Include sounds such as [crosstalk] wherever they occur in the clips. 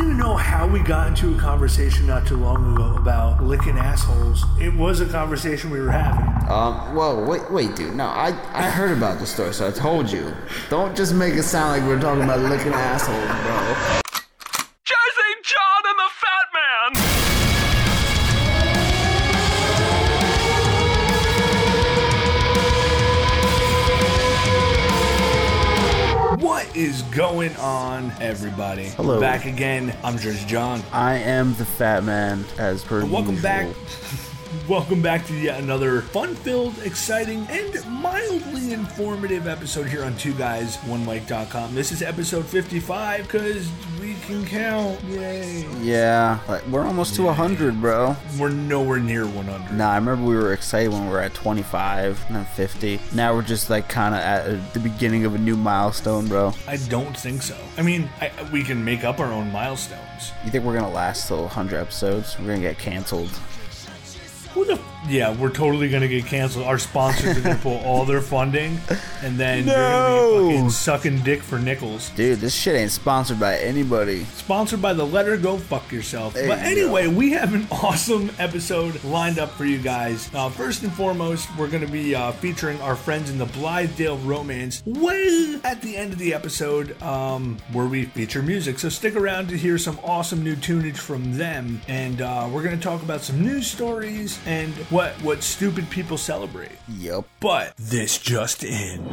even know how we got into a conversation not too long ago about licking assholes. It was a conversation we were having. Um, whoa, wait, wait, dude. No, I, I heard about the story, so I told you. Don't just make it sound like we're talking about licking assholes, bro. Is going on, everybody? Hello. Back again. I'm Jersey John. I am the fat man, as per Welcome usual. back. [laughs] Welcome back to yet another fun-filled, exciting, and mildly informative episode here on Two Guys One Mic.com. This is episode 55 because we can count. Yay! Yeah, like, we're almost to 100, bro. We're nowhere near 100. Nah, I remember we were excited when we were at 25 and then 50. Now we're just like kind of at uh, the beginning of a new milestone, bro. I don't think so. I mean, I, we can make up our own milestones. You think we're gonna last till 100 episodes? We're gonna get canceled. Who the? F- yeah, we're totally gonna get canceled. Our sponsors are gonna pull [laughs] all their funding, and then you're gonna be fucking sucking dick for nickels. Dude, this shit ain't sponsored by anybody. Sponsored by the letter Go Fuck Yourself. There but you anyway, we have an [laughs] awesome episode lined up for you guys. Uh, first and foremost, we're going to be uh, featuring our friends in the Blithedale Romance way at the end of the episode um, where we feature music. So stick around to hear some awesome new tunage from them. And uh, we're going to talk about some news stories and what, what stupid people celebrate. Yep. But this just in.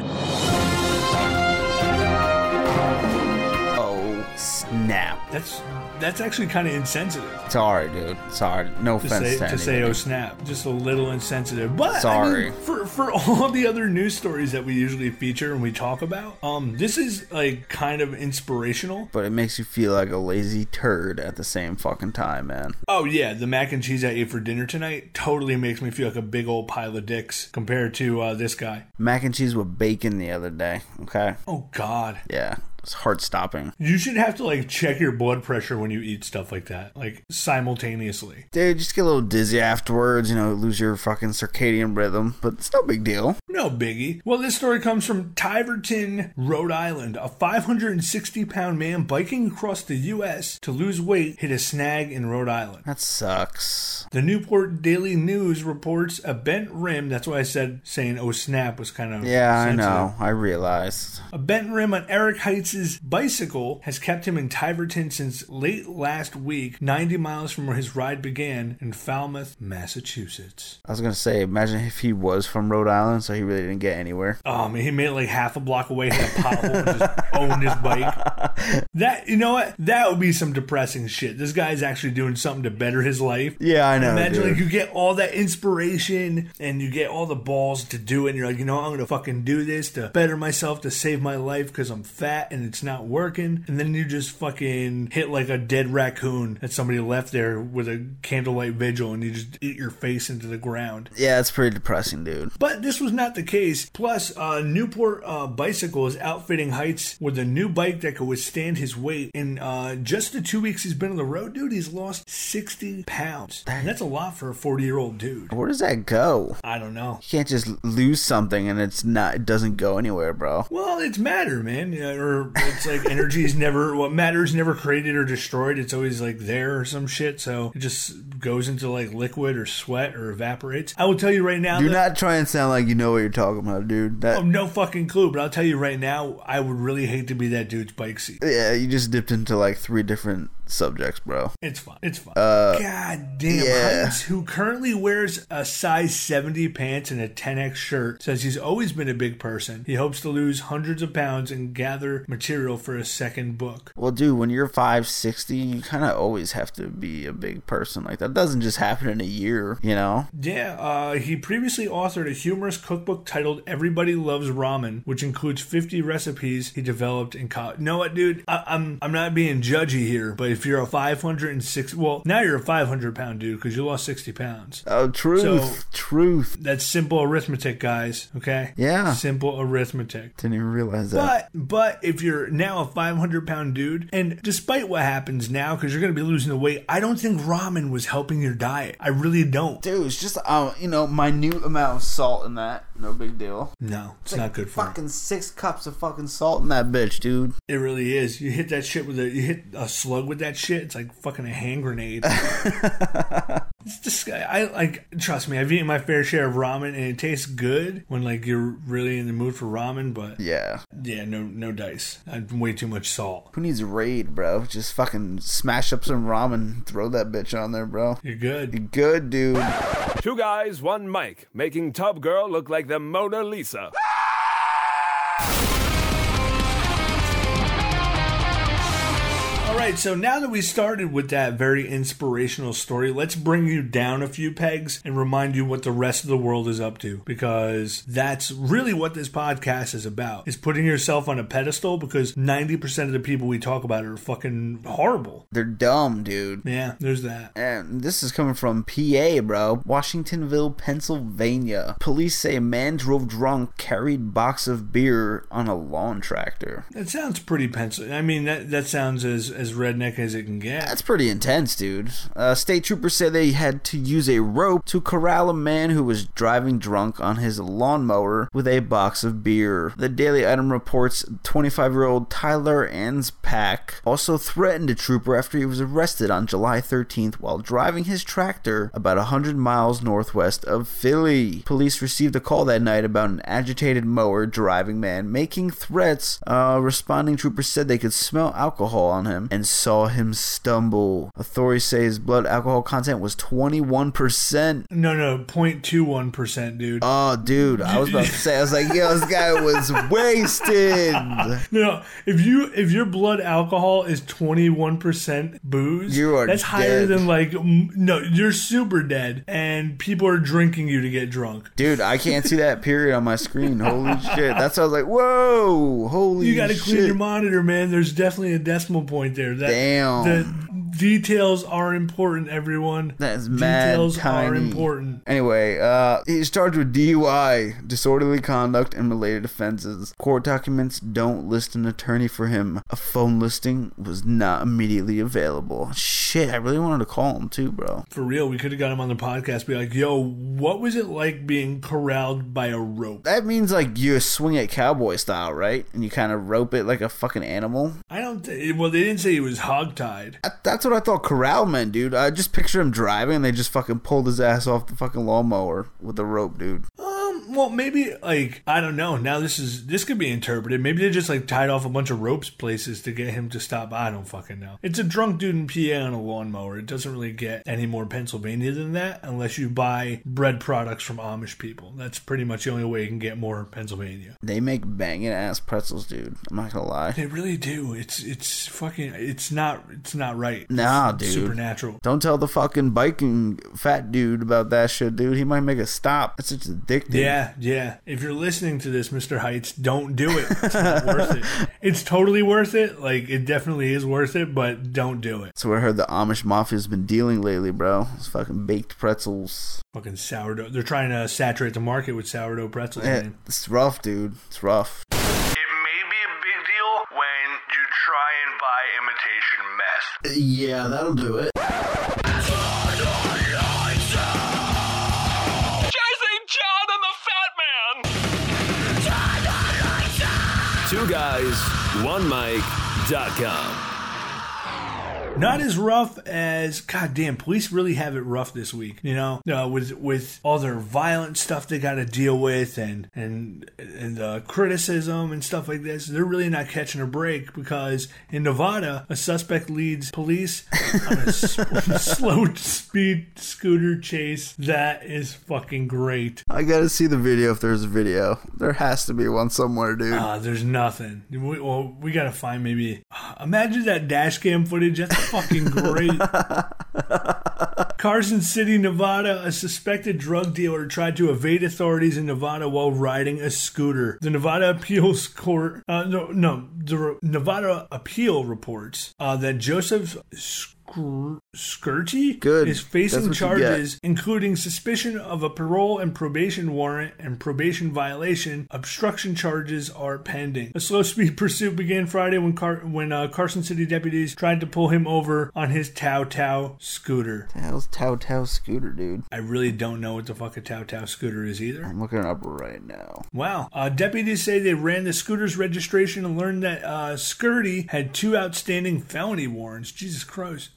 Oh, snap. That's that's actually kind of insensitive. Sorry, dude. Sorry. No to offense say, to to say oh snap just a little insensitive but I mean, Sorry. for for all the other news stories that we usually feature and we talk about um this is like kind of inspirational But it makes you feel like a lazy turd at the same fucking time, man. oh yeah the mac and cheese i ate for dinner tonight totally makes me feel like a big old pile of dicks compared to uh, this guy Mac and cheese with bacon the other day. Okay. oh god Yeah. It's heart stopping. you should have to like check your blood pressure when you eat stuff like that like simultaneously Dude, just get a little dizzy afterwards, you know, lose your fucking circadian rhythm, but it's no big deal. No biggie. Well, this story comes from Tiverton, Rhode Island. A 560 pound man biking across the U.S. to lose weight hit a snag in Rhode Island. That sucks. The Newport Daily News reports a bent rim. That's why I said saying "oh snap" was kind of Yeah, I know. I realized. A bent rim on Eric Hites' bicycle has kept him in Tiverton since late last week, 90 miles from where his ride began in Falmouth, Massachusetts. I was gonna say, imagine if he was from Rhode Island, so he really didn't get anywhere. Oh man, he made it like half a block away, hit a pothole, and just [laughs] owned his bike. [laughs] That you know what? That would be some depressing shit. This guy's actually doing something to better his life. Yeah, I know. Imagine dude. like you get all that inspiration and you get all the balls to do it. And you're like, you know, I'm gonna fucking do this to better myself to save my life because I'm fat and it's not working. And then you just fucking hit like a dead raccoon that somebody left there with a candlelight vigil, and you just eat your face into the ground. yeah, it's pretty depressing, dude. But this was not the case. Plus, uh, Newport uh, Bicycle is outfitting Hites with a new bike that could withstand his weight. In uh, just the two weeks he's been on the road, dude, he's lost 60 pounds. That's a lot for a 40 year old dude. Where does that go? I don't know. You can't just lose something and it's not. It doesn't go anywhere, bro. Well, it's matter, man. Yeah, It's like energy is never, what matter is never created or destroyed. It's always like there or some shit. So it just goes into like liquid or sweat or evaporates. I will tell you right now. Do that- not try and sound like you know what you're talking about, dude. That Oh, no fucking clue, but I'll tell you right now, I would really hate to be that dude's bike seat. yeah, you just dipped into like three different subjects, bro. It's fine. It's fine. God damn. Uh, yeah. Hites, who currently wears a size 70 pants and a 10X shirt, says he's always been a big person. He hopes to lose hundreds of pounds and gather material for a second book. Well, dude, when you're 560, you kind of always have to be a big person. Like that doesn't just happen in a year, you know? Yeah, uh, he previously authored a humorous cookbook titled Everybody Loves Ramen, which includes 50 recipes he developed in college. You know what, dude? I- I'm I'm not being judgy here, but if you're a 506, well, now you're a 500 pound dude because you lost 60 pounds. Oh, truth, So- truth. That's simple arithmetic, guys. Okay. Yeah. Simple arithmetic. Didn't even realize that. But but if you're now a 500 pound dude, and despite what happens now, because you're going to be losing the weight, I don't think ramen was helping your diet. I really don't. Dude, it's just uh, you know minute amount of salt in that. No big deal. No, it's not good for. Fucking six cups of fucking salt in that bitch, dude. It really is. You hit that shit with a you hit a slug with that shit. It's like fucking a hand grenade. [laughs] it's just I like trust me. I've eaten my fair share of ramen and it tastes good when like you're really in the mood for ramen. But Yeah. yeah, no no dice. I've way too much salt. Who needs a raid, bro? Just fucking smash up some ramen, throw that bitch on there, bro. You're good. You're good, dude. Two guys, one mic, making Tub Girl look like the Mona Lisa. Right, so now that we started with that very inspirational story, let's bring you down a few pegs and remind you what the rest of the world is up to because that's really what this podcast is about. Is putting yourself on a pedestal because 90% of the people we talk about are fucking horrible. They're dumb, dude. Yeah, there's that. And this is coming from PA, bro. Washingtonville, Pennsylvania. Police say a man drove drunk, carried box of beer on a lawn tractor. That sounds pretty pencil. I mean, that that sounds as as redneck as it can get. That's pretty intense, dude. Uh, state troopers said they had to use a rope to corral a man who was driving drunk on his lawnmower with a box of beer. The Daily Item reports 25 year old Tyler Anspack also threatened a trooper after he was arrested on July 13th while driving his tractor about 100 miles northwest of Philly. Police received a call that night about an agitated mower driving man making threats. Uh, responding troopers said they could smell alcohol on him and saw him stumble. Authorities say his blood alcohol content was 21%. No, no, 0.21 percent, dude. Oh, dude, I was about to say, I was like, yo, this guy was [laughs] wasted. No, if you if your blood alcohol is twenty one percent booze, You are that's higher than like no, you're super dead, and people are drinking you to get drunk. Dude, I can't see that period on my screen. Holy [laughs] shit. That's why I was like, whoa, holy You got to clean your monitor, man. There's definitely a decimal point there. That, Damn. The details are important, everyone. That is mad details are tiny. important. Anyway, uh, he's charged with DUI, disorderly conduct, and related offenses. Court documents don't list an attorney for him. A phone listing was not immediately available. Shit, I really wanted to call him too, bro. For real, we could have got him on the podcast. Be like, "Yo, what was it like being corralled by a rope?" That means like you swing it cowboy style, right? And you kind of rope it like a fucking animal. I don't. Th- well, they didn't say he was hogtied. That- That's what I thought corral meant, dude. I just picture him driving and they just fucking pulled his ass off the fucking lawnmower with a rope, dude. Uh, Well, maybe like I don't know. Now this is this could be interpreted. Maybe they just like tied off a bunch of ropes places to get him to stop. I don't fucking know. It's a drunk dude in PA on a lawnmower. It doesn't really get any more Pennsylvania than that, unless you buy bread products from Amish people. That's pretty much the only way you can get more Pennsylvania. They make banging ass pretzels, dude. I'm not gonna lie. They really do. It's it's fucking. It's not. It's not right. Nah, It's dude. Supernatural. Don't tell the fucking biking fat dude about that shit, dude. He might make a stop. It's just addictive. Yeah, yeah. Yeah. If you're listening to this, Mr. Hites, don't do it. It's not worth it. It's totally worth it. Like it definitely is worth it, but don't do it. So I heard the Amish mafia's been dealing lately, bro. It's fucking baked pretzels. Fucking sourdough. They're trying to saturate the market with sourdough pretzels. Yeah, Man. it's rough, dude. It's rough. It may be a big deal when you try and buy imitation meth. Yeah, that'll do it. Guys, one mic.com. Not as rough as goddamn. Police really have it rough this week. You know, uh, with with all their violent stuff they got to deal with, and and and the criticism and stuff like this. They're really not catching a break because in Nevada, a suspect leads police on a [laughs] slow speed scooter chase. That is fucking great. I gotta see the video if there's a video. There has to be one somewhere, dude. Uh, there's nothing. We, well, we gotta find maybe. Imagine that dash cam footage. That's fucking great. [laughs] Carson City, Nevada. A suspected drug dealer tried to evade authorities in Nevada while riding a scooter. The Nevada Appeals Court. Uh, no, no. The Nevada Appeal reports uh, that Joseph. Skr- Skirty Good. is facing That's what you get. charges including suspicion of a parole and probation warrant and probation violation. Obstruction charges are pending. A slow speed [laughs] pursuit began Friday when Car- when uh, Carson City deputies tried to pull him over on his Tao Tao scooter. Hell's Tao Tao scooter, dude? I really don't know what the fuck a Tao Tao scooter is either. I'm looking it up right now. Wow. Uh, deputies say they ran the scooter's registration and learned that uh, Skirty had two outstanding felony warrants. Jesus Christ.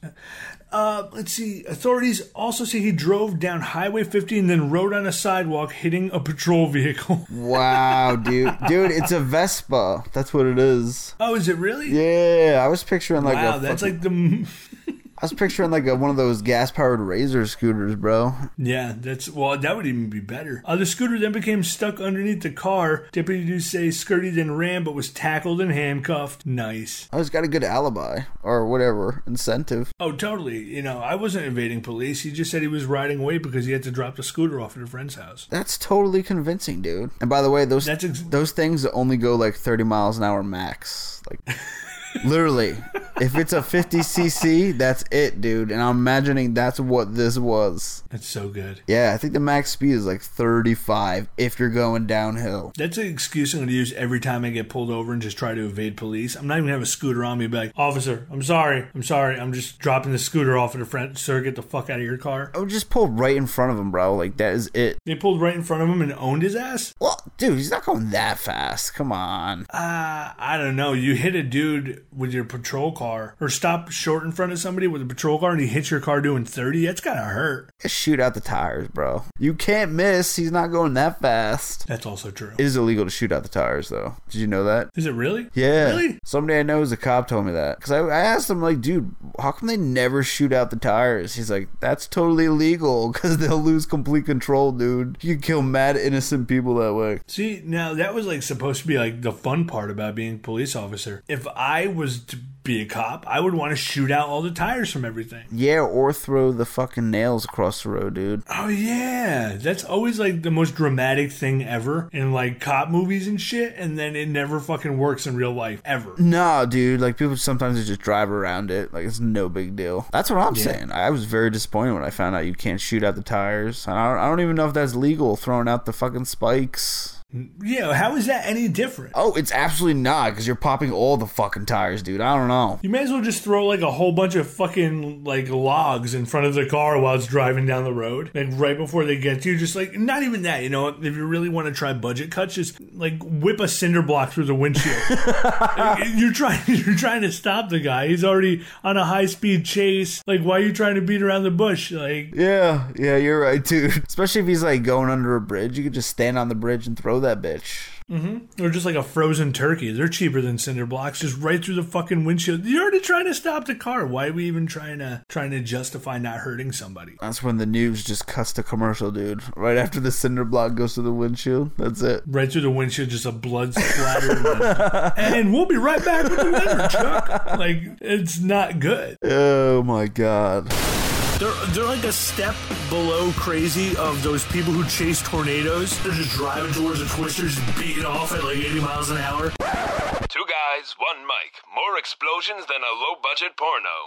Uh, let's see. Authorities also say he drove down Highway 50 and then rode on a sidewalk, hitting a patrol vehicle. [laughs] Wow, dude, dude, it's a Vespa. That's what it is. oh, is it really? Yeah, I was picturing like a wow, a that's fucking- like the. [laughs] I was picturing like a, one of those gas powered razor scooters, bro. Yeah, that's well. That would even be better. Uh, the scooter then became stuck underneath the car. Deputies say Skirty then ran, but was tackled and handcuffed. Nice. I just got a good alibi or whatever incentive. Oh, totally. You know, I wasn't evading police. He just said he was riding away because he had to drop the scooter off at a friend's house. That's totally convincing, dude. And by the way, those ex- those things only go like 30 miles an hour max. Like [laughs] literally, if it's a 50 cc, that's it, dude. And I'm imagining that's what this was. That's so good. Yeah, I think the max speed is like 35 if you're going downhill. That's an excuse I'm going to use every time I get pulled over and just try to evade police. I'm not even going to have a scooter on me and be like, Officer, I'm sorry. I'm sorry. I'm just dropping the scooter off at a friend. Sir, get the fuck out of your car. I would just pull right in front of him, bro. Like that is it. They pulled right in front of him and owned his ass? Well, dude, he's not going that fast. Come on. Uh, I don't know. You hit a dude with your patrol car or stop short in front of somebody with a patrol car and he hits your car doing 30. That's got to hurt. Shoot out the tires, bro. You can't miss. He's not going that fast. That's also true. It is illegal to shoot out the tires, though. Did you know that? Is it really? Yeah. Really? Somebody I know who's a cop told me that. Because I, I asked him, like, dude, how come they never shoot out the tires? He's like, that's totally illegal [laughs] because they'll lose complete control, dude. You can kill mad innocent people that way. See, now that was like supposed to be like the fun part about being a police officer. If I was to be a cop, I would want to shoot out all the tires from everything. Yeah, or throw the fucking nails across the road, dude. Oh yeah, that's always like the most dramatic thing ever in like cop movies and shit, and then it never fucking works in real life ever. No, dude. Like people sometimes just drive around it. Like it's no big deal. That's what I'm saying. I was very disappointed when I found out you can't shoot out the tires. I don't, I don't even know if that's legal. Throwing out the fucking spikes. Yeah, how is that any different? Oh, it's absolutely not because you're popping all the fucking tires, dude. I don't know. You may as well just throw like a whole bunch of fucking like logs in front of the car while it's driving down the road, like right before they get to you. Just like not even that, you know. If you really want to try budget cuts, just like whip a cinder block through the windshield. [laughs] You're trying, [laughs] you're trying to stop the guy. He's already on a high speed chase. Like, why are you trying to beat around the bush? Like, Yeah, yeah, you're right, dude. [laughs] Especially if he's like going under a bridge, you could just stand on the bridge and throw that bitch. Mm-hmm. Or just like a frozen turkey. They're cheaper than cinder blocks. Just right through the fucking windshield. You're already trying to stop the car. Why are we even trying to trying to justify not hurting somebody? That's when the news just cuts to commercial, dude. Right after the cinder block goes to the windshield. That's it. right through the windshield, just a blood splatter. and, [laughs] and we'll be right back with the weather, Chuck. Like, it's not good. Oh my god. They're, they're like a step below crazy of those people who chase tornadoes. They're just driving towards the twisters, beating off at like 80 miles an hour. Two guys, one mic. More explosions than a low budget porno.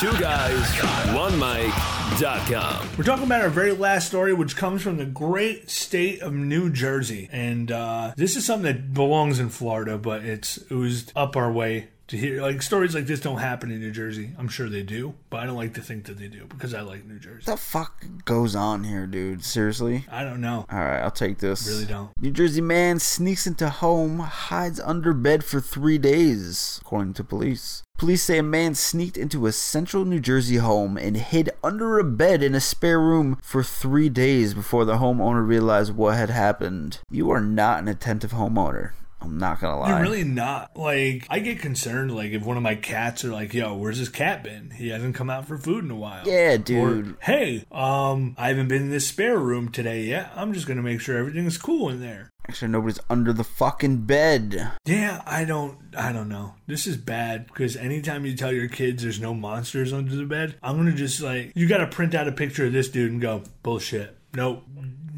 Two guys, one mic.com. We're talking about our very last story, which comes from the great state of New Jersey. And uh, this is something that belongs in Florida, but it's oozed up our way to hear. Like, stories like this don't happen in New Jersey. I'm sure they do, but I don't like to think that they do because I like New Jersey. What the fuck goes on here, dude? Seriously? I don't know. All right, I'll take this. Really don't. New Jersey man sneaks into home, hides under bed for three days, according to police. Police say a man sneaked into a central New Jersey home and hid under a bed in a spare room for three days before the homeowner realized what had happened. You are not an attentive homeowner. I'm not gonna lie. You're really not. Like, I get concerned, like, if one of my cats are like, yo, where's this cat been? He hasn't come out for food in a while. Yeah, Or, dude. hey, um, I haven't been in this spare room today yet. I'm just gonna make sure everything's cool in there. Actually, nobody's under the fucking bed. Yeah, I don't I don't know. This is bad because anytime you tell your kids there's no monsters under the bed, I'm gonna just like you gotta print out a picture of this dude and go, bullshit. nope.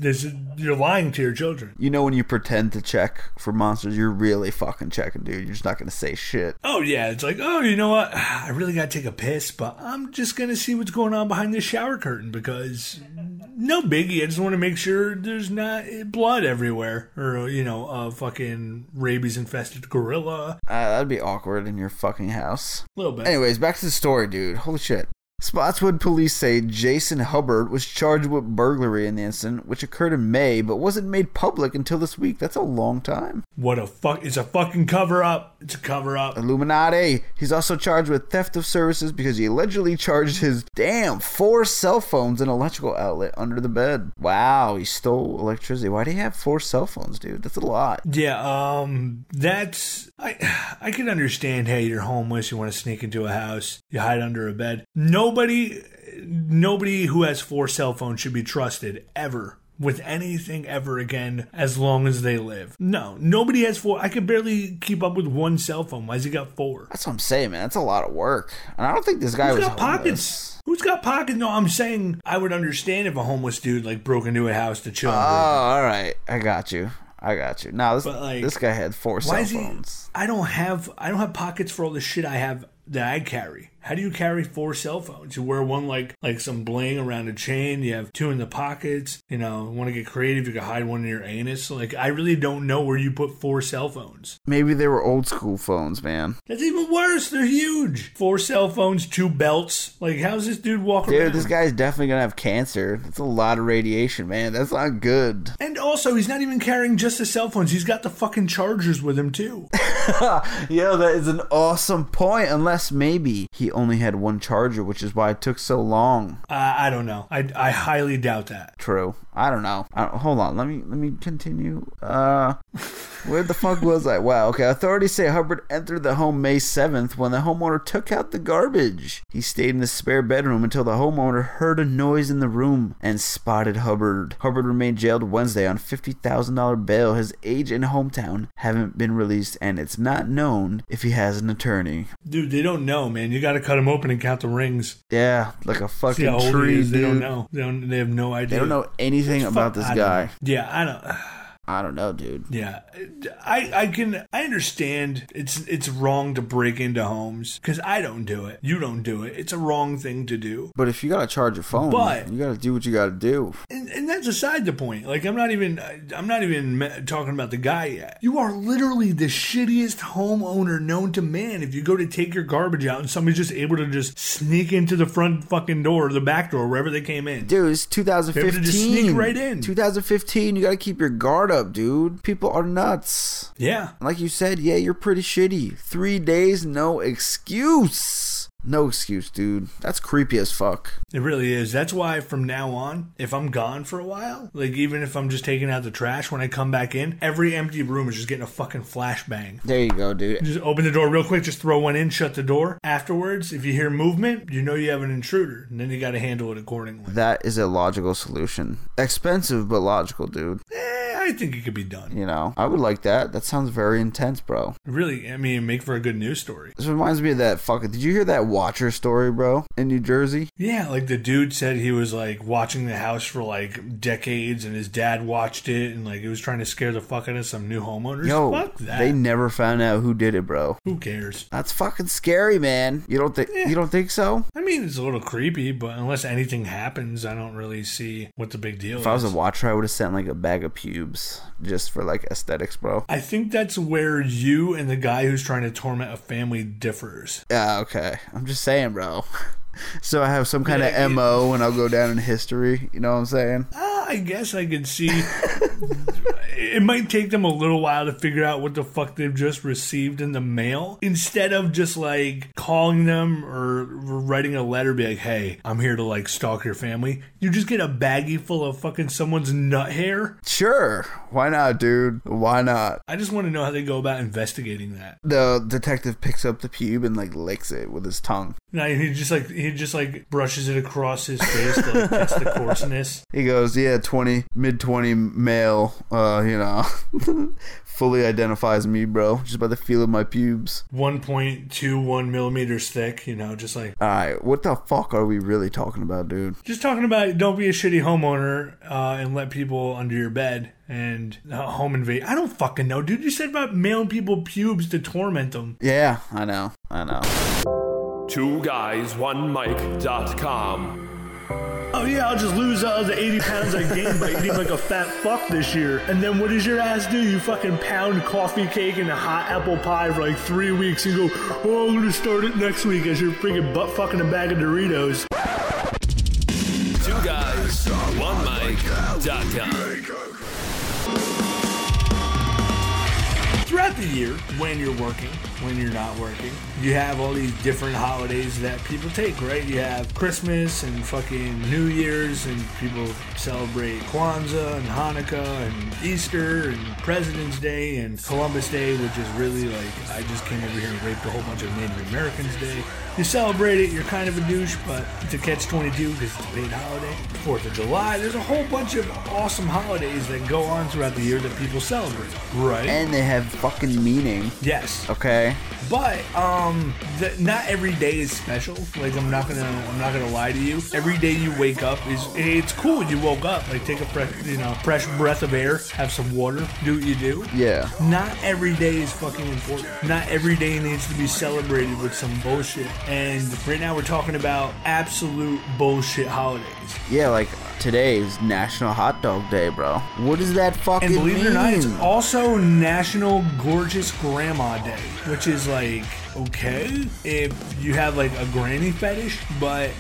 This is, you're lying to your children. You know when you pretend to check for monsters, you're really fucking checking, dude. You're just not gonna say shit. Oh yeah, it's like, oh, you know what? [sighs] I really gotta take a piss, but I'm just gonna see what's going on behind this shower curtain because no biggie. I just want to make sure there's not blood everywhere, or you know, a fucking rabies infested gorilla. Uh, that'd be awkward in your fucking house. A little bit. Anyways, back to the story, dude. Holy shit. Spotswood police say Jason Hubbard was charged with burglary in the incident, which occurred in May but wasn't made public until this week. That's a long time. What a fuck! It's a fucking cover up. It's a cover up. Illuminati. He's also charged with theft of services because he allegedly charged his damn four cell phones and electrical outlet under the bed. Wow, he stole electricity. Why do you have four cell phones, dude? That's a lot. Yeah, um, that's I. I can understand. Hey, you're homeless. You want to sneak into a house. You hide under a bed. Nobody, nobody who has four cell phones should be trusted ever with anything ever again as long as they live. No, nobody has four. I can barely keep up with one cell phone. Why's he got four? That's what I'm saying, man. That's a lot of work. And I don't think this guy Who's was got homeless. pockets? Who's got pockets? No, I'm saying I would understand if a homeless dude like broke into a house to chill. Oh, all right. I got you. I got you. Now this But, like, this guy had four cell is he? phones. I don't have. I don't have pockets for all the shit I have that I carry. How do you carry four cell phones? You wear one like like some bling around a chain. You have two in the pockets. You know, want to get creative? You can hide one in your anus. Like I really don't know where you put four cell phones. Maybe they were old school phones, man. That's even worse. They're huge. Four cell phones, two belts. Like how's this dude walking Dude, around? this guy's definitely gonna have cancer. That's a lot of radiation, man. That's not good. and also, he's not even carrying just the cell phones. He's got the fucking chargers with him too. [laughs] Yo, that is an awesome point. Unless maybe he only had one charger, which is why it took so long. uh, I don't know. I I highly doubt that. True. I don't know. I don't- hold on. Let me let me continue. Uh, where the fuck was I? Wow. Okay. Authorities say Hubbard entered the home May seventh when the homeowner took out the garbage. He stayed in the spare bedroom until the homeowner heard a noise in the room and spotted Hubbard. Hubbard remained jailed Wednesday on fifty thousand dollar bail. His age and hometown haven't been released, and it's not known if he has an attorney. Dude, they don't know, man. You got to cut them open and count the rings. Yeah, like a See fucking how old tree. he is. They don't know. They don't. They have no idea. They don't know anything about this guy. Yeah, I don't. I don't know, dude. Yeah, I I can I understand it's it's wrong to break into homes because I don't do it. You don't do it. It's a wrong thing to do. But if you gotta charge your phone, But- you gotta do what you gotta do. And, and that's aside the point. Like I'm not even I'm not even talking about the guy yet. You are literally the shittiest homeowner known to man. If you go to take your garbage out and somebody's just able to just sneak into the front fucking door or the back door wherever they came in. Dude, it's 2015. Be able to just sneak right in. 2015. You gotta keep your guard up, dude. People are nuts. Yeah. Like you said, yeah, you're pretty shitty. Three days, no excuse. No excuse, dude. That's creepy as fuck. It really is. That's why from now on, if I'm gone for a while, like even if I'm just taking out the trash, when I come back in, every empty room is just getting a fucking flashbang. There you go, dude. Just open the door real quick, just throw one in, shut the door. Afterwards, if you hear movement, you know you have an intruder, and then you got to handle it accordingly. That is a logical solution. Expensive, but logical, dude. Eh, I think it could be done. You know, I would like that. That sounds very intense, bro. Really, I mean, make for a good news story. This reminds me of that fucking. Did you hear that Watcher story, bro? In New Jersey? Yeah, like the dude said he was like watching the house for like decades, and his dad watched it, and like it was trying to scare the fuck out of some new homeowners. Yo, fuck that. they never found out who did it, bro. Who cares? That's fucking scary, man. You don't think? You don't think so? I mean, it's a little creepy, but unless anything happens, I don't really see what the big deal If I was a Watcher, I would have sent like a bag of pubes just for like aesthetics, bro. I think that's where you and the guy who's trying to torment a family differs. Yeah, okay. I'm just saying, bro. [laughs] So I have some kind Yeah, of mo, and I'll go down in history. You know what I'm saying? Ah, I guess I could see. it might take them a little while to figure out what the fuck they've just received in the mail. Instead of just like calling them or writing a letter, be like, "Hey, I'm here to like stalk your family." You just get a baggie full of fucking someone's nut hair. Sure. Why not, dude? Why not? I just want to know how they go about investigating that. The detective picks up the pube and like licks it with his tongue. Now he just like he just like brushes it across his face to like, test the coarseness. He goes, yeah, 20, mid 20 male, uh, you know, [laughs] fully identifies me, bro, just by the feel of my pubes. 1.21 millimeters thick, you know, just like All right, what the fuck are we really talking about, dude? just talking about don't be a shitty homeowner uh, and let people under your bed and uh, home invade. I don't fucking know, dude. You said about mailing people pubes to torment them. Yeah, I know, I know. Two guys, one mic.com. Oh yeah, I'll just lose uh, the 80 pounds I gained by eating like a fat fuck this year. And then what does your ass do? You fucking pound coffee cake and a hot apple pie for like three weeks and go, oh, I'm gonna start it next week as you're freaking butt fucking a bag of Doritos. Two guys, one mic.com. Throughout the year, when you're working, when you're not working, you have all these different holidays that people take, right? You have Christmas and fucking New Year's, and people celebrate Kwanzaa and Hanukkah and Easter and President's Day and Columbus Day, which is really like, I just came over here and raped a whole bunch of Native Americans Day. You celebrate it, you're kind of a douche, but it's a catch 22 because it's a paid holiday. Fourth of July, there's a whole bunch of awesome holidays that go on throughout the year that people celebrate, right? And they have fucking meaning, yes, okay? but um, the, not every day is special. Like I'm not gonna, I'm not gonna lie to you. Every day you wake up is, it's cool. You woke up, like take a fresh, you know, fresh breath of air, have some water, do what you do. Yeah. Not every day is fucking important. Not every day needs to be celebrated with some bullshit. And right now we're talking about absolute bullshit holidays. Yeah, like today is National Hot Dog Day, bro. What does that fucking And believe mean? it or not, it's also National Gorgeous Grandma Day, which is like okay if you have like a granny fetish, but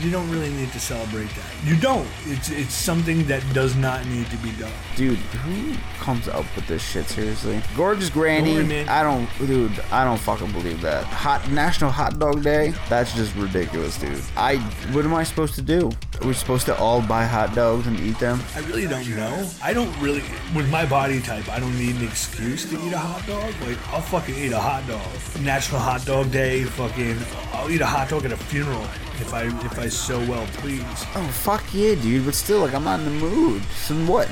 you don't really need to celebrate that. You don't. It's it's something that does not need to be done. Dude, who comes up with this shit? Seriously, gorgeous granny. Don't worry. I don't, dude. I don't fucking believe that. Hot National Hot Dog Day. That's just ridiculous, dude. I. What am I supposed to do? Are we supposed to all buy hot dogs and eat them? I really don't know. I don't really, with my body type, I don't need an excuse to eat a hot dog. Like, I'll fucking eat a hot dog. National Hot Dog Day, fucking, I'll eat a hot dog at a funeral if I if I so well please. Oh fuck yeah, dude. But still, like I'm not in the mood. So what?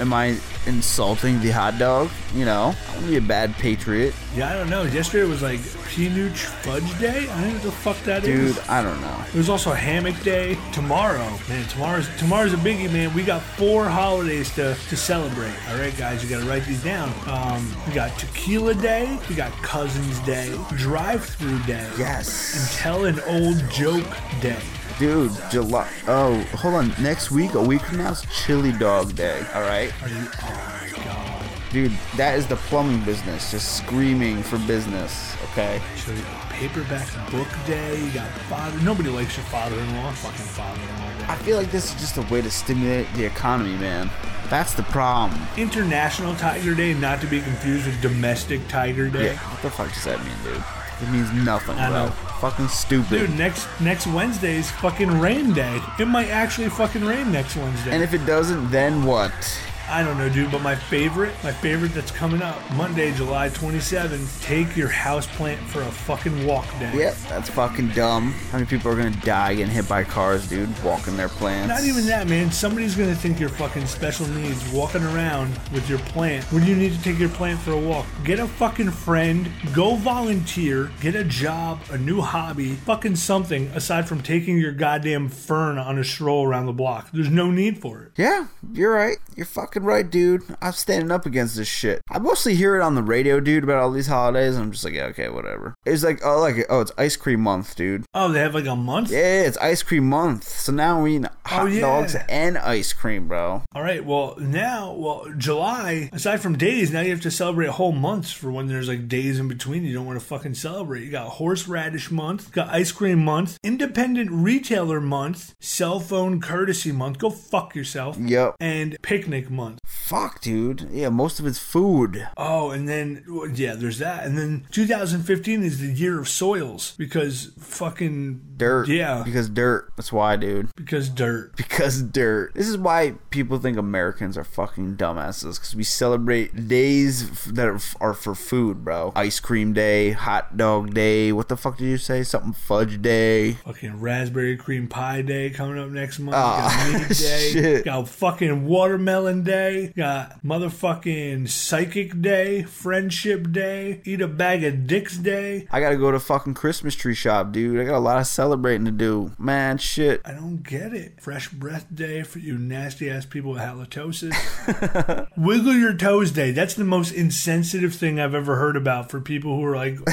Am I insulting the hot dog? You know, I'm gonna be a bad patriot, Yeah, I don't know. Yesterday was like Peanut Fudge Day. I don't know what the fuck that is. dude. I don't know. There's also Hammock Day tomorrow, man. Tomorrow's tomorrow's a biggie, man. We got four holidays to, to celebrate. All right, guys, you got to write these down. Um, we got Tequila Day, we got Cousins Day, Drive Through Day, Yes. and Tell an Old Joke Day. Dude, July. Oh, hold on. Next week, a week from now, is Chili Dog Day. All right, Are you? Oh my god. dude. That is the plumbing business, just screaming for business. Okay. So paperback book day. You got father. Nobody likes your father-in-law. Fucking father-in-law day. I feel like this is just a way to stimulate the economy, man. That's the problem. International Tiger Day, not to be confused with Domestic Tiger Day. Yeah. What the fuck does that mean, dude? It means nothing, I bro. know. Fucking stupid. Dude, next next Wednesday's fucking rain day. It might actually fucking rain next Wednesday. and if it doesn't, then what? I don't know, dude, but my favorite, my favorite that's coming up Monday, July 27th. Take your house plant for a fucking walk day. Yep, that's fucking dumb. How many people are gonna die getting hit by cars, dude, walking their plants? Not even that, man. Somebody's gonna think you're fucking special needs walking around with your plant. When you need to take your plant for a walk, get a fucking friend, go volunteer, get a job, a new hobby, fucking something aside from taking your goddamn fern on a stroll around the block. There's no need for it. Yeah, you're right. You're fucking right, dude. I'm standing up against this shit. I mostly hear it on the radio, dude, about all these holidays, and I'm just like, yeah, okay, whatever. It's like, oh, like, oh, it's ice cream month, dude. Oh, they have like a month? Yeah, it's ice cream month. So now we eat oh, hot Oh, yeah. dogs and ice cream, bro. All right. Well, now, well, July. Aside from days, now you have to celebrate whole months for when there's like days in between. You don't want to fucking celebrate. You got horseradish month, got ice cream month, independent retailer month, cell phone courtesy month. Go fuck yourself. Yep. And picnic month. Fuck, dude. Yeah, most of it's food. Oh, and then yeah, there's that. And then 2015 is the year of soils because fucking Dirt. Yeah, Because dirt. That's why, dude. because dirt. Because dirt. This is why people think Americans are fucking dumbasses. Because we celebrate days that are, for food, bro. Ice cream day, hot dog day. What the fuck did you say? Something fudge day. Fucking raspberry cream pie day coming up next month. Ah, Aw, got [laughs] meat day. shit. Got fucking watermelon day. Got motherfucking psychic day. Friendship day. Eat a bag of dicks day. I gotta go to fucking Christmas tree shop, dude. I got a lot of celebrating to do. Man, shit. I don't get it. Fresh breath day for you nasty ass people with halitosis. [laughs] Wiggle your toes day. That's the most insensitive thing I've ever heard about for people who are like [laughs]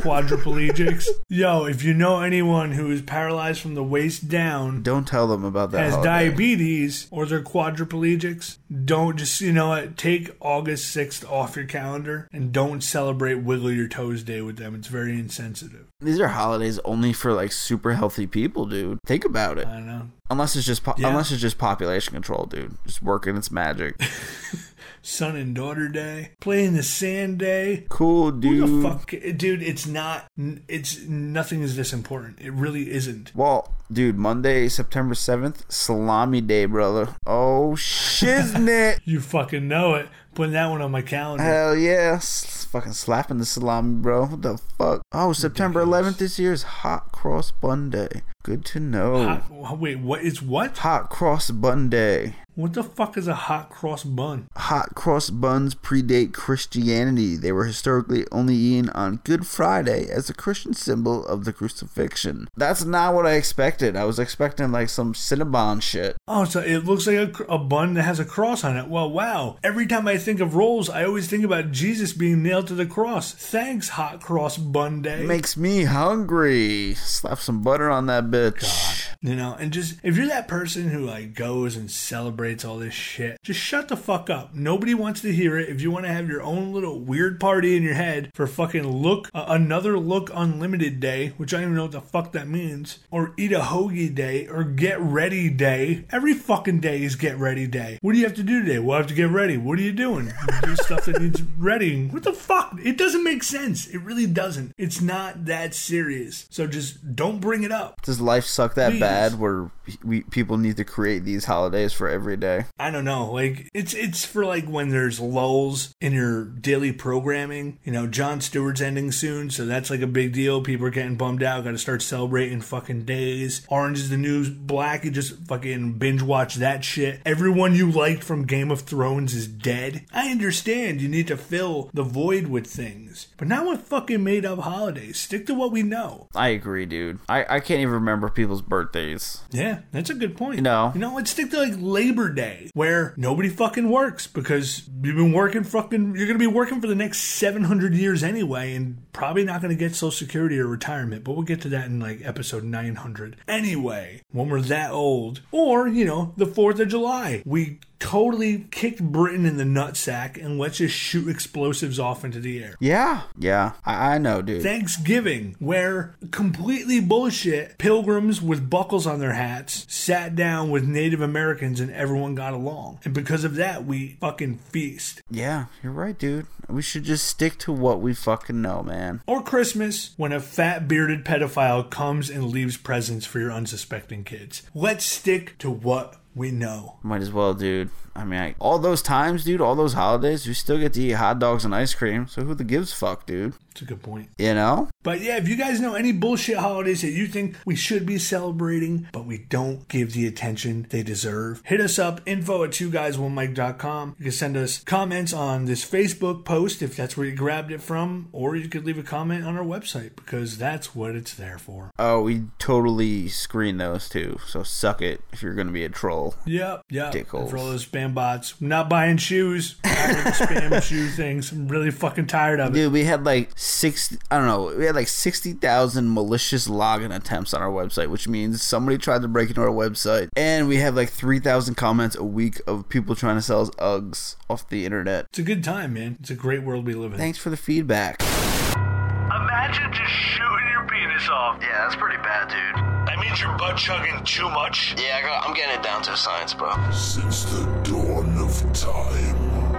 quadriplegics. Yo, if you know anyone who is paralyzed from the waist down, Don't tell them about that. has holiday. diabetes or they're quadriplegics, don't just, you know what, take August 6th off your calendar and don't celebrate Wiggle Your Toes Day with them. It's very insensitive. These are holidays only for like super healthy people, dude. Think about it. I don't know. Unless it's just po- Yeah. unless it's just population control, dude. Just working its magic. [laughs] Son and Daughter Day, Play in the Sand Day. Cool, dude. Who the fuck, dude? It's not. It's nothing is this important. It really isn't. Well, dude, Monday, September seventh, Salami Day, brother. Oh shiznit! [laughs] You fucking know it. Putting that one on my calendar. Hell yeah! S- fucking slapping the salami, bro. What the fuck? Oh, September eleventh this year is Hot Cross Bun Day. Good to know. Hot, Hot, wait, what is what? Hot Cross Bun Day. What the fuck is a hot cross bun? Hot cross buns predate Christianity. They were historically only eaten on Good Friday as a Christian symbol of the crucifixion. That's not what I expected. I was expecting like some Cinnabon shit. Oh, so it looks like a, a bun that has a cross on it. Well, wow. Every time I think of rolls, I always think about Jesus being nailed to the cross. Thanks, hot cross bun day. Makes me hungry. Slap some butter on that bitch. You know, and just if you're that person who like goes and celebrates all this shit, just shut the fuck up. Nobody wants to hear it. If you want to have your own little weird party in your head for fucking look uh, another look unlimited day, which I don't even know what the fuck that means, or eat a hoagie day, or get ready day. Every fucking day is get ready day. What do you have to do today? Well, I have to get ready. What are you doing? You do [laughs] stuff that needs readying. What the fuck? It doesn't make sense. It really doesn't. It's not that serious. So just don't bring it up. Does life suck that Please. bad where we people need to create these holidays for every day? I don't know. Like it's it's for like when there's lulls in your daily programming. You know, Jon Stewart's ending soon, so that's like a big deal. People are getting bummed out. Got to start celebrating fucking days. Orange is the New Black. You just fucking binge watch that shit. Everyone you liked from Game of Thrones is dead. I understand you need to fill the void with things, but not with fucking made up holidays. Stick to what we know. I agree, dude. I, I can't even remember people's birthdays. Yeah, that's a good point. You know. you know, let's stick to like Labor Day, where nobody fucking works because you've been working fucking. You're gonna be working for the next 700 years anyway, and probably not gonna get Social Security or retirement. But we'll get to that in like episode 900. Anyway, when we're that old, or you know, the Fourth of July, we totally kicked Britain in the nutsack and let's just shoot explosives off into the air. Yeah, yeah. I, I know, dude. Thanksgiving, where completely bullshit pilgrims with buckles on their hats sat down with Native Americans and everyone got along. And because of that, we fucking feast. yeah, you're right, dude. We should just stick to what we fucking know, man. Or Christmas, when a fat bearded pedophile comes and leaves presents for your unsuspecting kids. Let's stick to what we know. Might as well, dude. I mean, I, all those times, dude, all those holidays, we still get to eat hot dogs and ice cream. So who the gives fuck, dude? It's a good point. You know? But yeah, if you guys know any bullshit holidays that you think we should be celebrating, but we don't give the attention they deserve, hit us up, info at two guys one mic.com. You can send us comments on this Facebook post if that's where you grabbed it from, or you could leave a comment on our website because that's what it's there for. Oh, we totally screen those too. So suck it if you're gonna be a troll. Yep, yep. Dickholes. For all those spam bots, I'm not buying shoes. Tired of spam [laughs] shoe things. I'm really fucking tired of it. Dude, we had like six. I don't know. We had like sixty thousand malicious login attempts on our website, which means somebody tried to break into our website, and we have like three thousand comments a week of people trying to sell us Uggs off the internet. It's a good time, man. It's a great world we live in. Thanks for the feedback. Imagine just shooting your penis off. Yeah, that's pretty bad, dude. That means you're butt chugging too much. Yeah, I got, I'm getting it down to a science, bro. Since the dawn of time.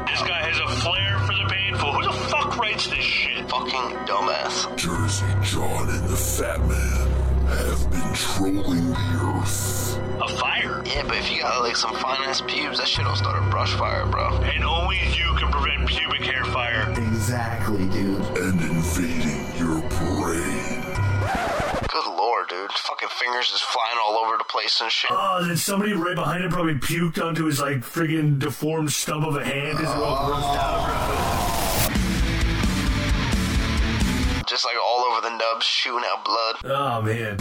This guy has a flair for the painful. Who the fuck writes this shit? Fucking dumbass. Jersey John and the Fat Man have been trolling the earth. A fire? Yeah, but if you got like some fine ass pubes, that shit don't start a brush fire, bro. And only you can prevent pubic hair fire. Exactly, dude. And invading dude. Fucking fingers is flying all over the place and shit. Oh, then somebody right behind him probably puked onto his like friggin' deformed stub of a hand. Is all grossed out, Just like all over the nubs, shooting out blood. Oh man.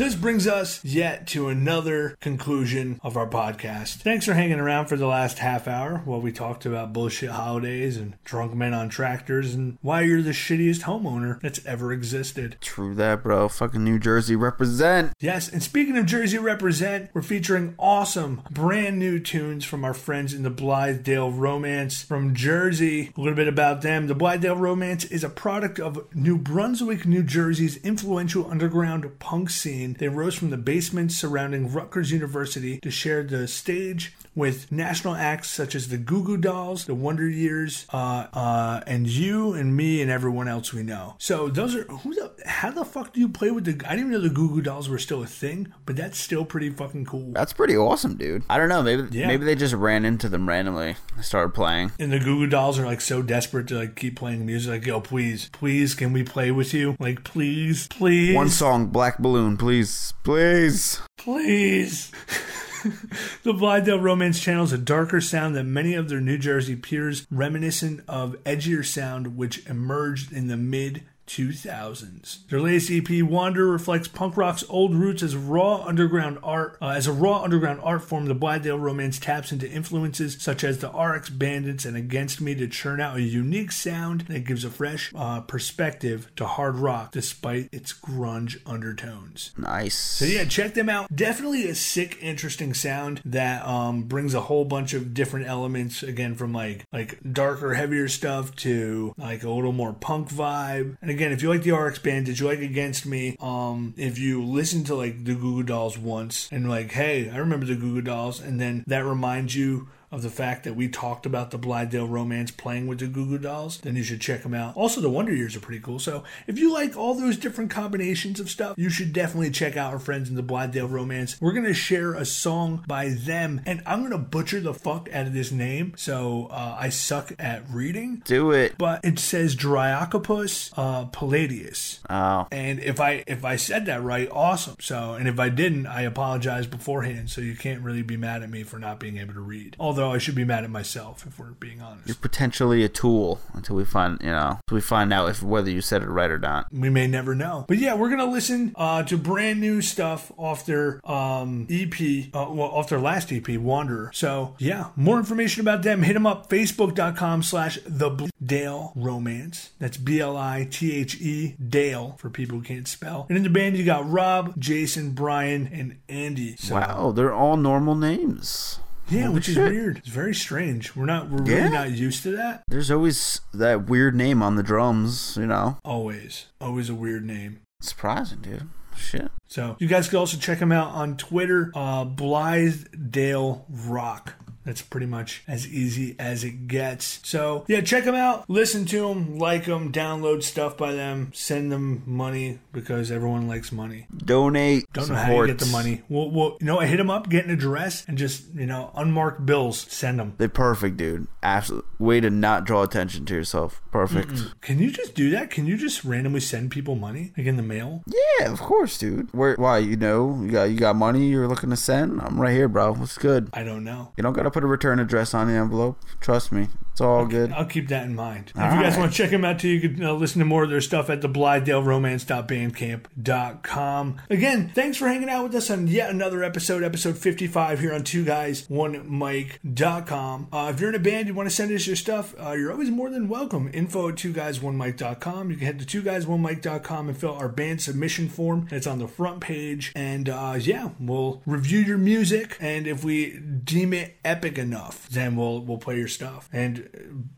So this brings us yet to another conclusion of our podcast. Thanks for hanging around for the last half hour while we talked about bullshit holidays and drunk men on tractors and why you're the shittiest homeowner that's ever existed. True that, bro. Fucking New Jersey represent. Yes, and speaking of Jersey Represent, we're featuring awesome brand new tunes from our friends in the Blithedale Romance from Jersey. A little bit about them. The Blithedale Romance is a product of New Brunswick, New Jersey's influential underground punk scene. They rose from the basements surrounding Rutgers University to share the stage with national acts such as the Goo Goo Dolls, the Wonder Years, uh, uh, and you and me and everyone else we know. So those are who the how the fuck do you play with the? I didn't even know the Goo Goo Dolls were still a thing, but that's still pretty fucking cool. That's pretty awesome, dude. I don't know. Maybe Yeah. maybe they just ran into them randomly. and started playing. And the Goo Goo Dolls are like so desperate to like keep playing music. Like, yo, please, please, can we play with you? Like, please, please, One song, Black Balloon, please, please. Please. [laughs] [laughs] the Blithedale Romance Channel is a darker sound than many of their New Jersey peers, reminiscent of edgier sound which emerged in the mid 2000s. Their latest EP, Wander, reflects punk rock's old roots as raw underground art. Uh, as a raw underground art form, the Blithedale Romance taps into influences such as the RX Bandits and Against Me to churn out a unique sound that gives a fresh uh, perspective to hard rock despite its grunge undertones. Nice. So yeah, check them out. Definitely a sick, interesting sound that um, brings a whole bunch of different elements. Again, from like like darker, heavier stuff to like a little more punk vibe. And again, if you like the RX Bandits you like Against Me? Um, if you listen to like the Goo Goo Dolls once and like, hey, I remember the Goo Goo Dolls, and then that reminds you of the fact that we talked about the Blithedale Romance playing with the Goo Goo Dolls, then you should check them out. Also, the Wonder Years are pretty cool. So if you like all those different combinations of stuff, you should definitely check out our friends in the Blithedale Romance. We're gonna share a song by them, and I'm gonna butcher the fuck out of this name, so uh, I suck at reading. Do it. But it says Dryocopus uh, Palladius. Oh, And if I if I said that right, awesome. So, and if I didn't, I apologize beforehand. So you can't really be mad at me for not being able to read. Although I should be mad at myself if we're being honest. you're potentially a tool until we find, you know, until we find out if whether you said it right or not. we may never know. But yeah, we're gonna listen uh, to brand new stuff off their um, EP, uh, well, off their last EP, Wanderer. So yeah, more information about them, hit them up, facebook.com slash the Dale Romance. That's B L I T H E Dale for people who can't spell. And in the band, you got Rob, Jason, Brian, and Andy. So, Wow, they're all normal names. Yeah, Holy which is weird. It's very strange. We're not, we're Yeah. really not used to that. There's always that weird name on the drums, you know. Always, always a weird name. Surprising, dude. Shit. So you guys can also check him out on Twitter, uh, Blithedale Rock. That's pretty much as easy as it gets. So yeah, check them out, listen to them, like them, download stuff by them, send them money because everyone likes money. Donate. Don't know how to get the money. Well, well, you know, I hit them up, get an address, and just you know, unmarked bills, send them. They're perfect, dude. Absolute way to not draw attention to yourself. Perfect. Can you just do that? Can you just randomly send people money like in the mail? Yeah, of course, dude. Where? Why? You know, you got you got money you're looking to send. I'm right here, bro. What's good? I don't know. You don't gotta put a return address on the envelope. Trust me, it's all good. I'll keep that in mind. All if you guys right. want to check them out too, you can uh, listen to more of their stuff at the blithedale-romance.bandcamp.com. Again, thanks for hanging out with us on yet another episode, episode 55 here on Two Guys One Mic.com. Uh, if you're in a band, you want to send us your stuff, uh, you're always more than welcome. Info at two guys one mic.com. You can head to two guys one mic.com and fill out our band submission form. It's on the front page. And uh, yeah, we'll review your music. And if we deem it epic enough, then we'll we'll play your stuff. And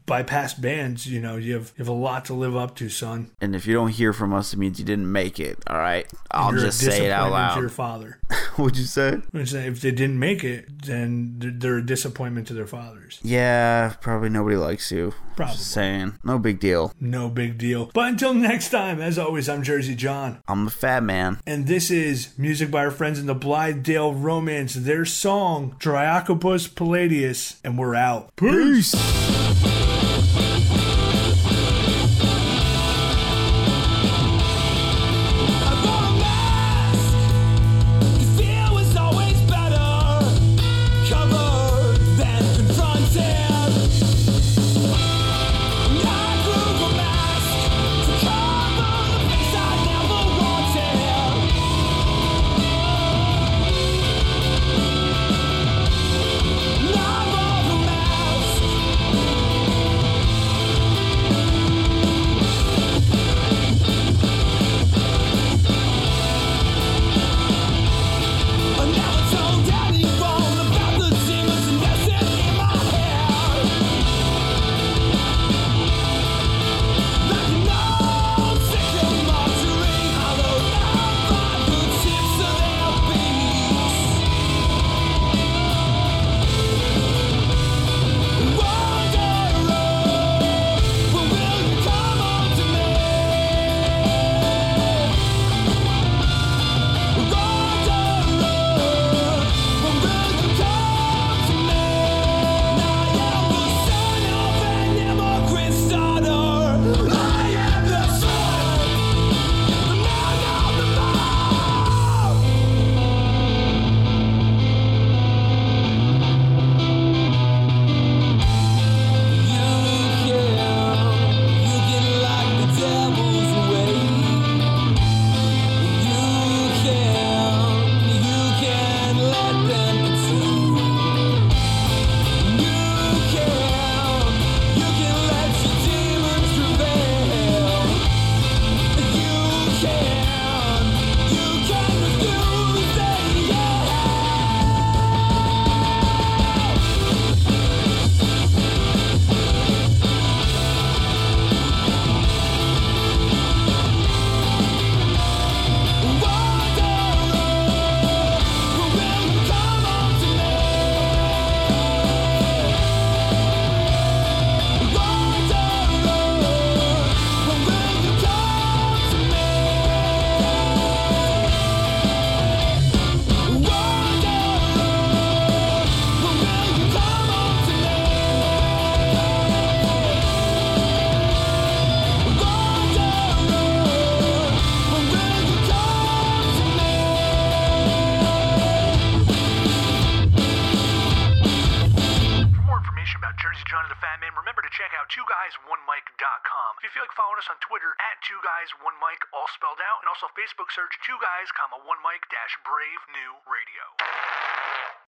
by past bands, you know, you have you have a lot to live up to, son. And if you don't hear from us, it means you didn't make it. All right, I'll You're just say it out loud. To your father. [laughs] What'd you say? If they didn't make it, then they're- a disappointment to their fathers. Yeah, probably nobody likes you. Probably. Just saying, no big deal. No big deal. But until next time, as always, I'm Jersey John. I'm the fat man. And this is music by our friends in the Blithedale Romance, their song, Dryocopus Palladius, and we're out. Peace! For brave new radio.